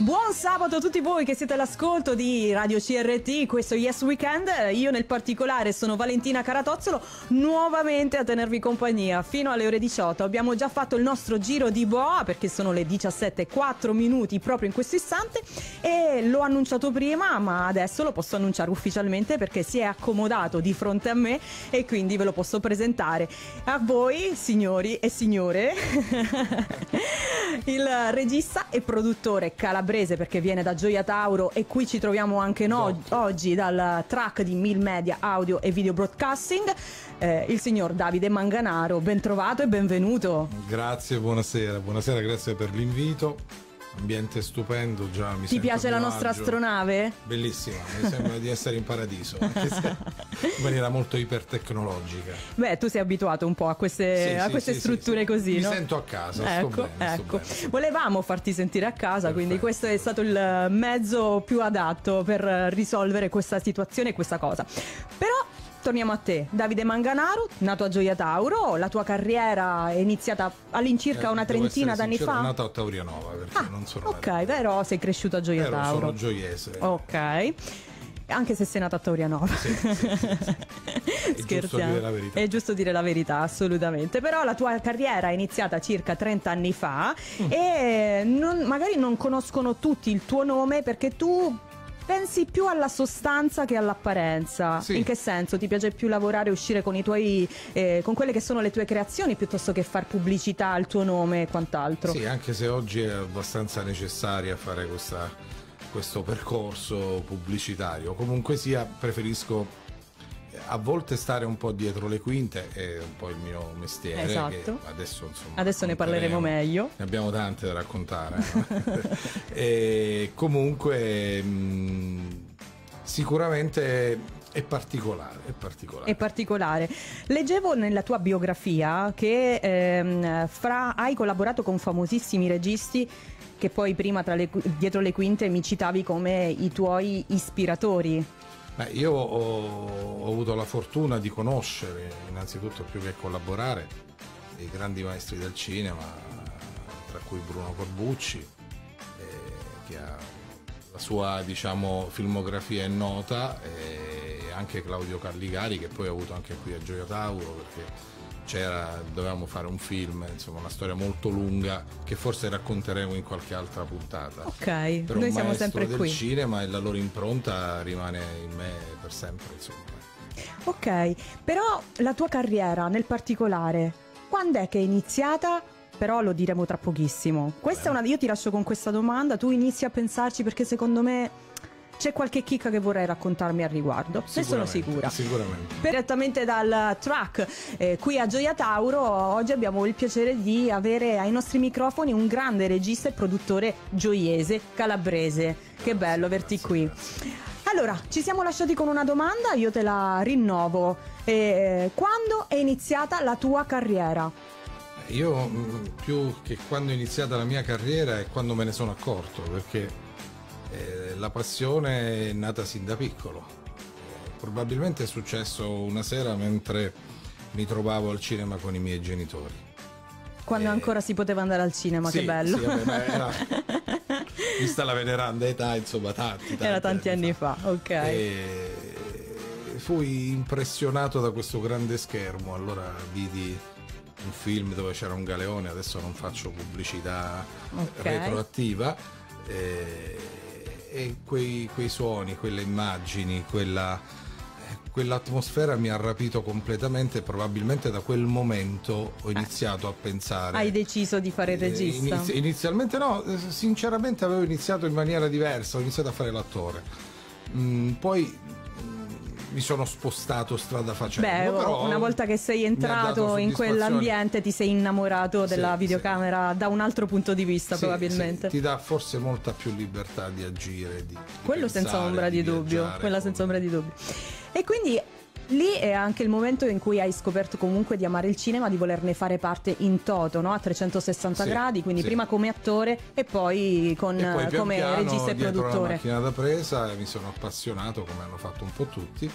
Buon sabato a tutti voi che siete all'ascolto di Radio CRT, questo Yes Weekend. Io nel particolare sono Valentina Caratozzolo, nuovamente a tenervi compagnia fino alle ore 18. Abbiamo già fatto il nostro giro di boa perché sono le 17.4 minuti proprio in questo istante e l'ho annunciato prima, ma adesso lo posso annunciare ufficialmente perché si è accomodato di fronte a me e quindi ve lo posso presentare a voi, signori e signore, il regista e produttore calabrese perché viene da Gioia Tauro e qui ci troviamo anche noi Esatto. oggi dal track di Mil Media Audio e Video Broadcasting, eh, il signor Davide Manganaro. Ben trovato e benvenuto. Grazie, buonasera, buonasera, grazie per l'invito. Ambiente stupendo, già mi Ti piace la nostra astronave? Bellissima, mi sembra di essere in paradiso, anche se in maniera molto ipertecnologica. Beh, tu sei abituato un po' a queste, Sì, a queste sì, strutture sì, sì. così, Mi no? sento a casa, ecco, bene, ecco. bene. Volevamo farti sentire a casa, quindi Perfetto. questo è stato il mezzo più adatto per risolvere questa situazione e questa cosa. Però torniamo a te, Davide Manganaro, nato a Gioia Tauro, la tua carriera è iniziata all'incirca Eh, una trentina d'anni fa. Sono nato a Taurianova perché Ah, non sono ok, nato- però sei cresciuto a Gioia Ero- Tauro. sono gioiese. Ok. Anche se sei nato a Taurianova. Sì, sì, sì, sì. È giusto Scherziamo. dire la verità. È giusto dire la verità, assolutamente. Però la tua carriera è iniziata circa 30 anni fa Mm. e non- magari non conoscono tutti il tuo nome perché tu pensi più alla sostanza che all'apparenza. Sì. In che senso? Ti piace più lavorare e uscire con i tuoi eh, con quelle che sono le tue creazioni piuttosto che far pubblicità al tuo nome e quant'altro? Sì, anche se oggi è abbastanza necessaria fare questa- questo percorso pubblicitario. Comunque sia, preferisco a volte stare un po' dietro le quinte, è un po' il mio mestiere. Esatto. adesso, insomma, Adesso ne parleremo meglio. Ne abbiamo tante da raccontare. no? comunque mh, sicuramente è particolare, è particolare. è particolare. Leggevo nella tua biografia che ehm, fra, hai collaborato con famosissimi registi che poi prima le, dietro le quinte mi citavi come i tuoi ispiratori. Beh, io ho, ho avuto la fortuna di conoscere, innanzitutto più che collaborare, dei grandi maestri del cinema, tra cui Bruno Corbucci, eh, che ha la sua diciamo, filmografia è nota, e anche Claudio Calligari, che poi ho avuto anche qui a Gioia Tauro, perché dovevamo fare un film, insomma una storia molto lunga che forse racconteremo in qualche altra puntata Ok, per noi un siamo sempre del qui. cinema e la loro impronta rimane in me per sempre insomma Ok, però la tua carriera nel particolare, quando è che è iniziata? Però lo diremo tra pochissimo. Questa è una, io ti lascio con questa domanda, tu inizi a pensarci perché secondo me c'è qualche chicca che vorrei raccontarmi al riguardo. Ne sono sicura. sicuramente Direttamente dal track eh, qui a Gioia Tauro, oggi abbiamo il piacere di avere ai nostri microfoni un grande regista e produttore gioiese, calabrese. Che bello averti qui. Allora, ci siamo lasciati con una domanda, io te la rinnovo. Eh, quando è iniziata la tua carriera? io mh, più che quando è iniziata la mia carriera è quando me ne sono accorto perché eh, la passione è nata sin da piccolo Eh, probabilmente è successo una sera mentre mi trovavo al cinema con i miei genitori Quando Eh, ancora si poteva andare al cinema, Sì, che bello. sì, vabbè, era- vista la veneranda età insomma tanti, tanti Era tanti anni fa, ok. E fui impressionato da questo grande schermo, allora vidi un film dove c'era un galeone, adesso non faccio pubblicità Ok. retroattiva, e, e quei, quei suoni, quelle immagini, quella, eh, quell'atmosfera mi ha rapito completamente probabilmente da quel momento ho iniziato a pensare... Hai deciso di fare il Eh, regista? inizi- inizialmente no, eh, sinceramente avevo iniziato in maniera diversa, ho iniziato a fare l'attore. Mm, poi mi sono spostato strada facendo. Beh, però una volta che sei entrato in quell'ambiente ti sei innamorato Sì, della sì. videocamera da un altro punto di vista, Sì, probabilmente. sì, ti dà forse molta più libertà di agire. Di, di Quello senza pensare, ombra di, dubbio, viaggiare, quella senza ombra di dubbio. E quindi lì è anche il momento in cui hai scoperto comunque di amare il cinema, di volerne fare parte in toto, no? a 360 Sì, gradi, quindi sì. prima come attore e poi, con, E poi come piano, regista e dietro la produttore. macchina da presa mi sono appassionato come hanno fatto un po' tutti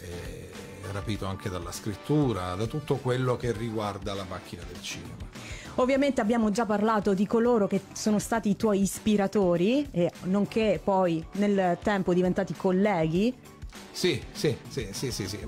e rapito anche dalla scrittura da tutto quello che riguarda la macchina del cinema Ovviamente abbiamo già parlato di coloro che sono stati i tuoi ispiratori e nonché poi nel tempo diventati colleghi. Sì, sì, sì, sì, sì, sì.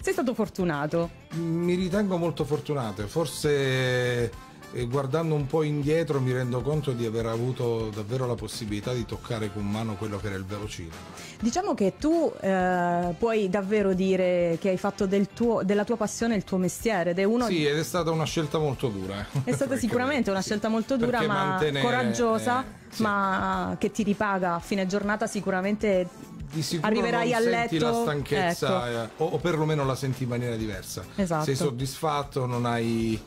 Sei stato fortunato. Mi ritengo molto fortunato, forse eh, guardando un po' indietro mi rendo conto di aver avuto davvero la possibilità di toccare con mano quello che era il vero cinema. Diciamo che tu eh, puoi davvero dire che hai fatto del tuo, della tua passione il tuo mestiere ed è uno Sì, ed è stata una scelta molto dura. È stata sicuramente una sì. scelta molto dura ma mantenere, coraggiosa, eh, sì. ma che ti ripaga a fine giornata sicuramente di sicuro Arriverai non a senti letto, la stanchezza ecco. eh, o, o perlomeno la senti in maniera diversa. Esatto. Sei soddisfatto, non hai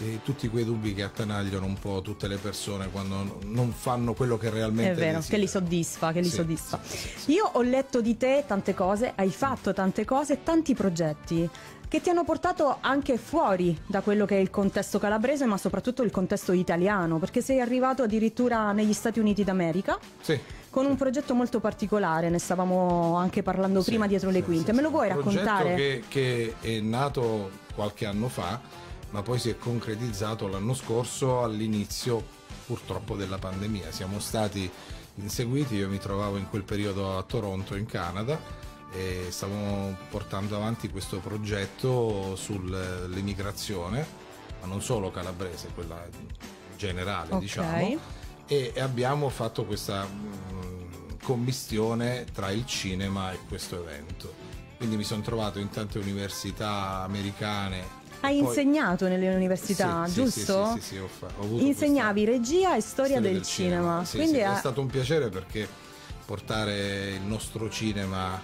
eh, tutti quei dubbi che attanagliano un po' tutte le persone quando non fanno quello che realmente È vero, che li soddisfa, che li Sì, soddisfa. sì, sì. Io ho letto di te tante cose, hai fatto tante cose, tanti progetti che ti hanno portato anche fuori da quello che è il contesto calabrese, ma soprattutto il contesto italiano, perché sei arrivato addirittura negli Stati Uniti d'America Sì. Con un progetto molto particolare, ne stavamo anche parlando prima dietro le quinte. Me lo vuoi Un progetto raccontare? Che, che è nato qualche anno fa, ma poi si è concretizzato l'anno scorso all'inizio purtroppo della pandemia. Siamo stati inseguiti, io mi trovavo in quel periodo a Toronto in Canada e stavamo portando avanti questo progetto sull'immigrazione, ma non solo calabrese, quella generale Ok. diciamo e abbiamo fatto questa mh, commistione tra il cinema e questo evento. Quindi mi sono trovato in tante università americane. Hai Poi- insegnato nelle università, Sì, sì, giusto? Sì, sì, sì, ho, fa- ho Insegnavi regia e storia, questa del, cinema. Sì, Quindi sì, è- è stato un piacere perché portare il nostro cinema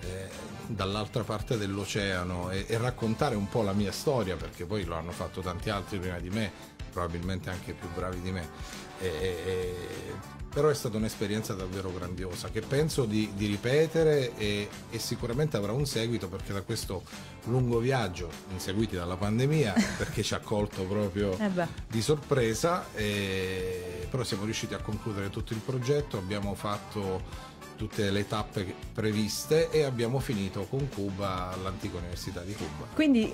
eh, dall'altra parte dell'oceano e, e raccontare un po' la mia storia, perché poi lo hanno fatto tanti altri prima di me, probabilmente anche più bravi di me. E- e- però è stata un'esperienza davvero grandiosa che penso di, di ripetere e, e sicuramente avrà un seguito perché da questo lungo viaggio, inseguiti dalla pandemia, perché ci ha colto proprio Eh di sorpresa, però siamo riusciti a concludere tutto il progetto, abbiamo fatto tutte le tappe previste e abbiamo finito con Cuba all'antica Università di Cuba. Quindi,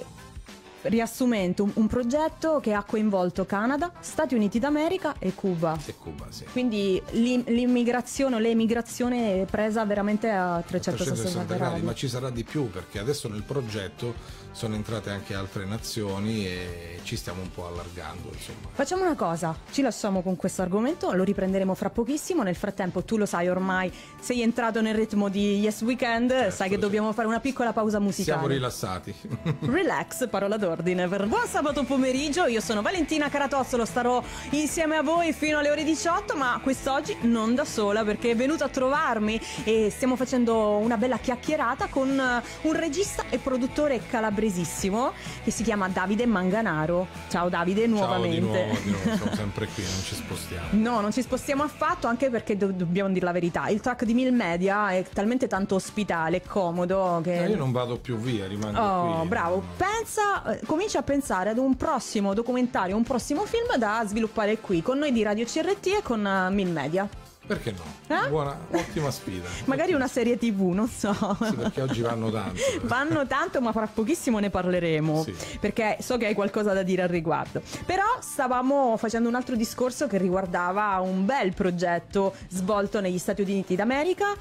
riassumendo, un, un progetto che ha coinvolto Canada, Stati Uniti d'America e Cuba. E Cuba, sì. Quindi l'im- l'immigrazione o l'emigrazione è presa veramente a 360 360 gradi, ma ci sarà di più perché adesso nel progetto sono entrate anche altre nazioni e ci stiamo un po' allargando, insomma. Facciamo una cosa, ci lasciamo con questo argomento, lo riprenderemo fra pochissimo. Nel frattempo, tu lo sai ormai, sei entrato nel ritmo di Yes Weekend, sai che sì. dobbiamo fare una piccola pausa musicale. Siamo rilassati. Relax, parola d'ordine. Per buon sabato pomeriggio, io sono Valentina Caratozzolo, starò insieme a voi fino alle ore 18, ma quest'oggi non da sola perché è venuto a trovarmi e stiamo facendo una bella chiacchierata con eh, un regista e produttore calabresissimo che si chiama Davide Manganaro. Ciao Davide, nuovamente. Ciao di nuovo, di nuovo, siamo sempre qui, non ci spostiamo. No, non ci spostiamo affatto, anche perché do- dobbiamo dire la verità. Il track di Mil Media è talmente tanto ospitale, comodo che. Eh, io non vado più via, rimango Oh, qui. bravo. Pensa, comincia a pensare ad un prossimo documentario, un prossimo film da sviluppare qui con noi di Radio CRT e con uh, Mil Media. Perché no? Eh? Buona, ottima sfida. Magari una serie TV, non so. Sì, perché oggi vanno tanto. Vanno tanto, ma fra pochissimo ne parleremo. Sì. Perché so che hai qualcosa da dire al riguardo. Però stavamo facendo un altro discorso che riguardava un bel progetto svolto negli Stati Uniti d'America,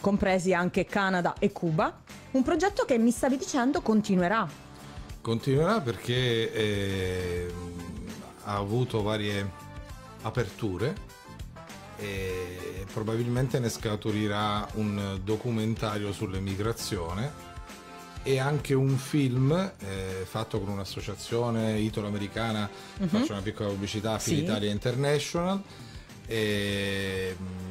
compresi anche Canada e Cuba. Un progetto che mi stavi dicendo continuerà. Continuerà perché eh, ha avuto varie aperture e probabilmente ne scaturirà un documentario sull'emigrazione e anche un film eh, fatto con un'associazione italo-americana, faccio una piccola pubblicità, Sì. Finitalia International, e, mh,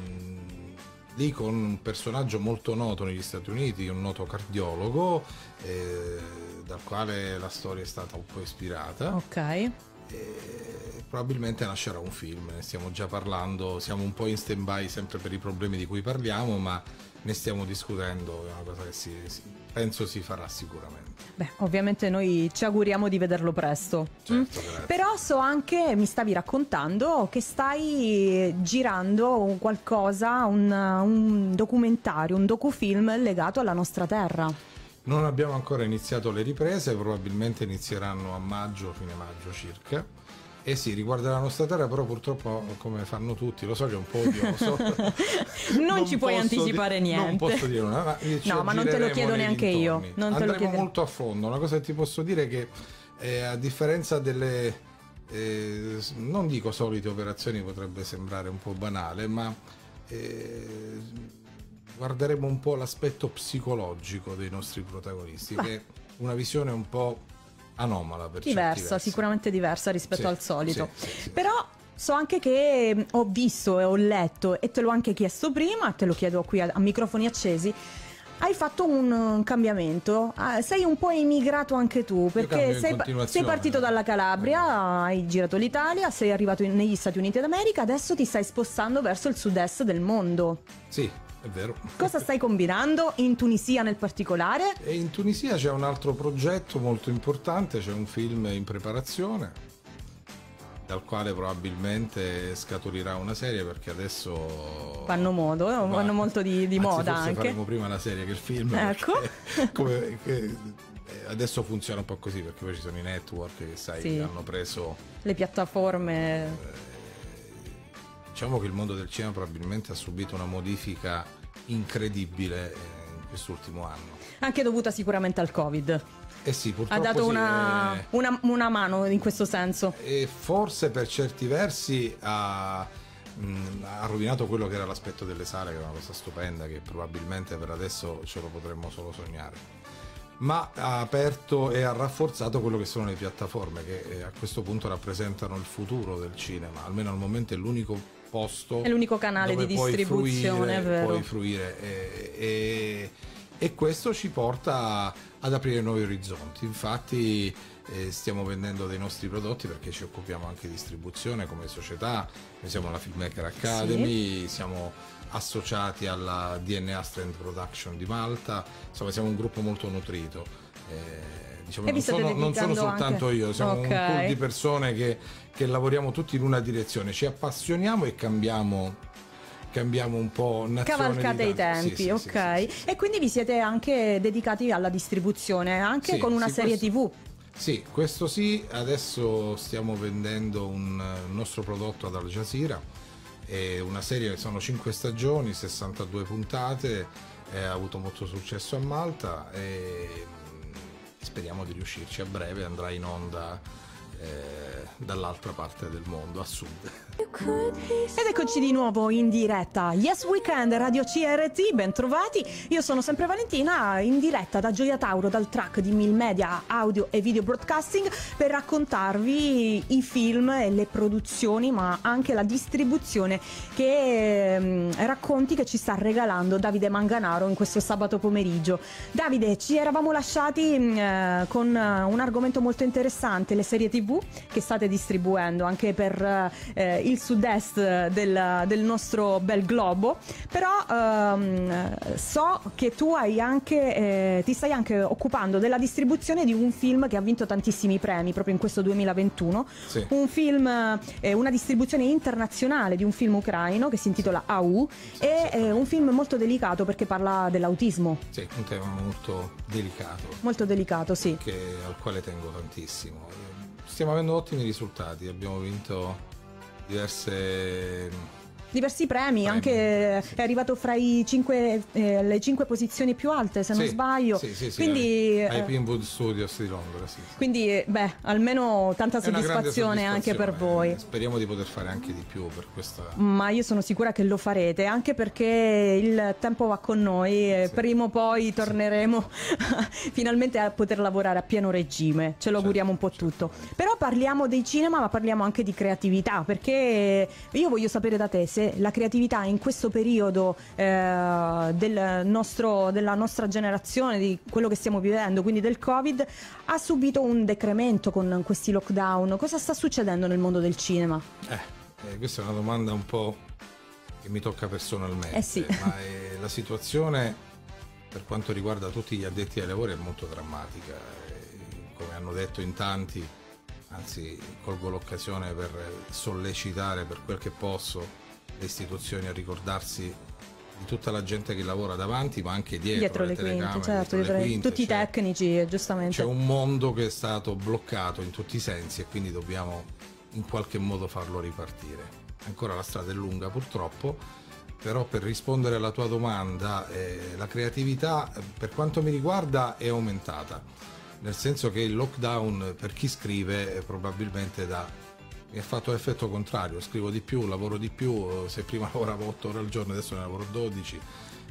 lì con un personaggio molto noto negli Stati Uniti, un noto cardiologo, eh, dal quale la storia è stata un po' ispirata. Ok. Probabilmente nascerà un film, ne stiamo già parlando, siamo un po' in stand by sempre per i problemi di cui parliamo, ma ne stiamo discutendo, è una cosa che si- penso si farà sicuramente. Beh, ovviamente noi ci auguriamo di vederlo presto. Mm? Certo, grazie. Però so anche, mi stavi raccontando, che stai girando un qualcosa, un, un documentario, un docufilm legato alla nostra terra. Non abbiamo ancora iniziato le riprese, probabilmente inizieranno a maggio, fine maggio circa. Eh sì, riguarda la nostra terra, però purtroppo come fanno tutti, lo so che è un po' odioso. non, non, ci puoi anticipare niente. Non posso dire una, ma no, ma non te lo chiedo neanche io. Non Andremo molto a fondo. Una cosa che ti posso dire è che eh, a differenza delle eh, non dico solite operazioni, potrebbe sembrare un po' banale, ma eh, guarderemo un po' l'aspetto psicologico dei nostri protagonisti, Beh. che è una visione un po' anomala per diversa, sicuramente diversa rispetto sì, al solito. Sì, sì, Però so anche che mm, ho visto e ho letto e te l'ho anche chiesto prima, te lo chiedo qui a, a microfoni accesi. Hai fatto un, un cambiamento, ah, sei un po' emigrato anche tu perché sei, sei, partito dalla Calabria, hai girato l'Italia, sei arrivato in, negli Stati Uniti d'America, adesso ti stai spostando verso il sud-est del mondo. Sì, è vero. Cosa stai combinando in Tunisia nel particolare? E in Tunisia c'è un altro progetto molto importante, c'è un film in preparazione dal quale probabilmente scaturerà una serie perché adesso fanno modo, va, molto di, di moda anche. faremo prima la serie che il film. Ecco. come, che, eh, adesso funziona un po' così perché poi ci sono i network che sai sì. hanno preso le piattaforme. Eh, diciamo che il mondo del cinema probabilmente ha subito una modifica incredibile in quest'ultimo anno. Anche dovuta sicuramente al Covid. Eh sì, ha dato sì, una, eh, una, una, mano in questo senso. E forse per certi versi ha, mh, ha, rovinato quello che era l'aspetto delle sale, che è una cosa stupenda, che probabilmente per adesso ce lo potremmo solo sognare. Ma ha aperto e ha rafforzato quello che sono le piattaforme, che eh, a questo punto rappresentano il futuro del cinema, almeno al momento è l'unico posto. È l'unico canale di distribuzione, fruire, Puoi fruire. E, e, e questo ci porta ad aprire nuovi orizzonti. Infatti eh, stiamo vendendo dei nostri prodotti perché ci occupiamo anche di distribuzione come società, noi siamo la Filmmaker Academy, sì. siamo associati alla DNA Strand Production di Malta, insomma siamo un gruppo molto nutrito. Eh, diciamo, non, sono, non, sono, soltanto anche... io, siamo okay. un pool di persone che, che lavoriamo tutti in una direzione, ci appassioniamo e cambiamo cambiamo un po' cavalcate i tempi sì, sì, ok. sì, e quindi vi siete anche dedicati alla distribuzione anche con una serie questo... tv. Sì, questo sì, adesso stiamo vendendo un nostro prodotto ad Al Jazeera, è una serie che sono 5 stagioni, 62 puntate, ha avuto molto successo a Malta e speriamo di riuscirci a breve, andrà in onda eh, dall'altra parte del mondo, a sud. Ed eccoci di nuovo in diretta. Yes Weekend, Radio CRT, ben trovati. Io sono sempre Valentina, in diretta da Gioia Tauro, dal track di Mil Media Audio e Video Broadcasting, per raccontarvi i film e le produzioni, ma anche la distribuzione che eh, racconti che ci sta regalando Davide Manganaro in questo sabato pomeriggio. Davide, ci eravamo lasciati eh, con un argomento molto interessante, le serie TV che state distribuendo anche per eh, il sud-est del, del, nostro bel globo, però ehm, so che tu hai anche, eh, ti stai anche occupando della distribuzione di un film che ha vinto tantissimi premi proprio in questo 2021, sì. un film, eh, una distribuzione internazionale di un film ucraino che si intitola AU sì, e sì. un film molto delicato perché parla dell'autismo. Sì, un tema molto delicato. Molto delicato, sì. Che, al quale tengo tantissimo. Stiamo avendo ottimi risultati, abbiamo vinto diverse diversi premi, premi, anche è arrivato fra cinque, eh, le cinque posizioni più alte, se sì, non sbaglio. Sì, sì, quindi, ai, ai Pinewood Studios di Londra. Quindi, beh, almeno tanta soddisfazione, soddisfazione, anche per voi. Speriamo di poter fare anche di più per questa. Ma io sono sicura che lo farete, anche perché il tempo va con noi e prima o poi torneremo finalmente a poter lavorare a pieno regime. Ce lo auguriamo un po' tutto. Però parliamo dei cinema, ma parliamo anche di creatività, perché io voglio sapere da te se se la creatività in questo periodo eh, del nostro, della nostra generazione, di quello che stiamo vivendo, quindi del Covid, ha subito un decremento con questi lockdown. Cosa sta succedendo nel mondo del cinema? Eh, eh, questa è una domanda un po' che mi tocca personalmente, eh sì. ma la situazione per quanto riguarda tutti gli addetti ai lavori è molto drammatica, come hanno detto in tanti, anzi colgo l'occasione per sollecitare per quel che posso le istituzioni a ricordarsi di tutta la gente che lavora davanti ma anche dietro, dietro le, le quinte, certo, dietro le quinte, tutti cioè, i tecnici giustamente c'è un mondo che è stato bloccato in tutti i sensi e quindi dobbiamo in qualche modo farlo ripartire. Ancora la strada è lunga purtroppo, però per rispondere alla tua domanda, eh, la creatività per quanto mi riguarda è aumentata, nel senso che il lockdown per chi scrive probabilmente da, mi ha fatto l'effetto contrario, scrivo di più, lavoro di più, se prima lavoravo 8 ore al giorno adesso ne lavoro 12,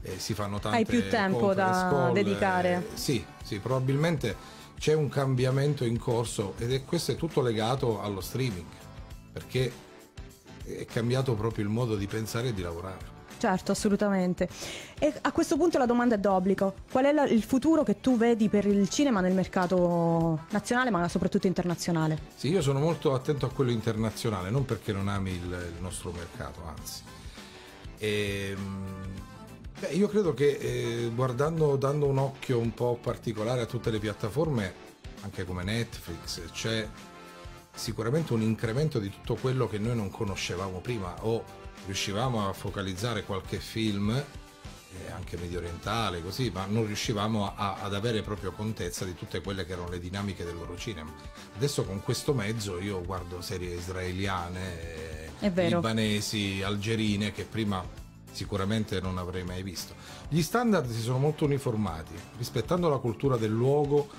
eh, si fanno tante Hai più tempo da call, dedicare. Eh, sì, sì, probabilmente c'è un cambiamento in corso ed è, questo è tutto legato allo streaming, perché è cambiato proprio il modo di pensare e di lavorare. Certo, assolutamente. E a questo punto la domanda è d'obbligo. Qual è la, il futuro che tu vedi per il cinema nel mercato nazionale, ma soprattutto internazionale? Sì, io sono molto attento a quello internazionale, non perché non ami il, il nostro mercato, anzi. E, ehm, beh, io credo che eh, guardando, dando un occhio un po' particolare a tutte le piattaforme, anche come Netflix, c'è sicuramente un incremento di tutto quello che noi non conoscevamo prima o riuscivamo a focalizzare qualche film eh, anche medio orientale così ma non riuscivamo a, ad avere proprio contezza di tutte quelle che erano le dinamiche del loro cinema. Adesso con questo mezzo io guardo serie israeliane libanesi algerine che prima sicuramente non avrei mai visto. Gli standard si sono molto uniformati rispettando la cultura del luogo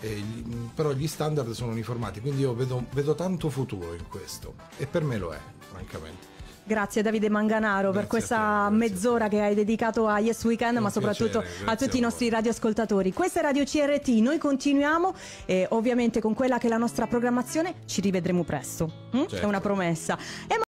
gli, però gli standard sono uniformati, quindi io vedo, vedo tanto futuro in questo e per me lo è, francamente. Grazie Davide Manganaro grazie per questa te, mezz'ora che hai dedicato a Yes Weekend, ma soprattutto piacere, a tutti a i nostri radioascoltatori. Questa è Radio CRT, noi continuiamo e ovviamente con quella che è la nostra programmazione ci rivedremo presto. Mm? Certo. È una promessa. E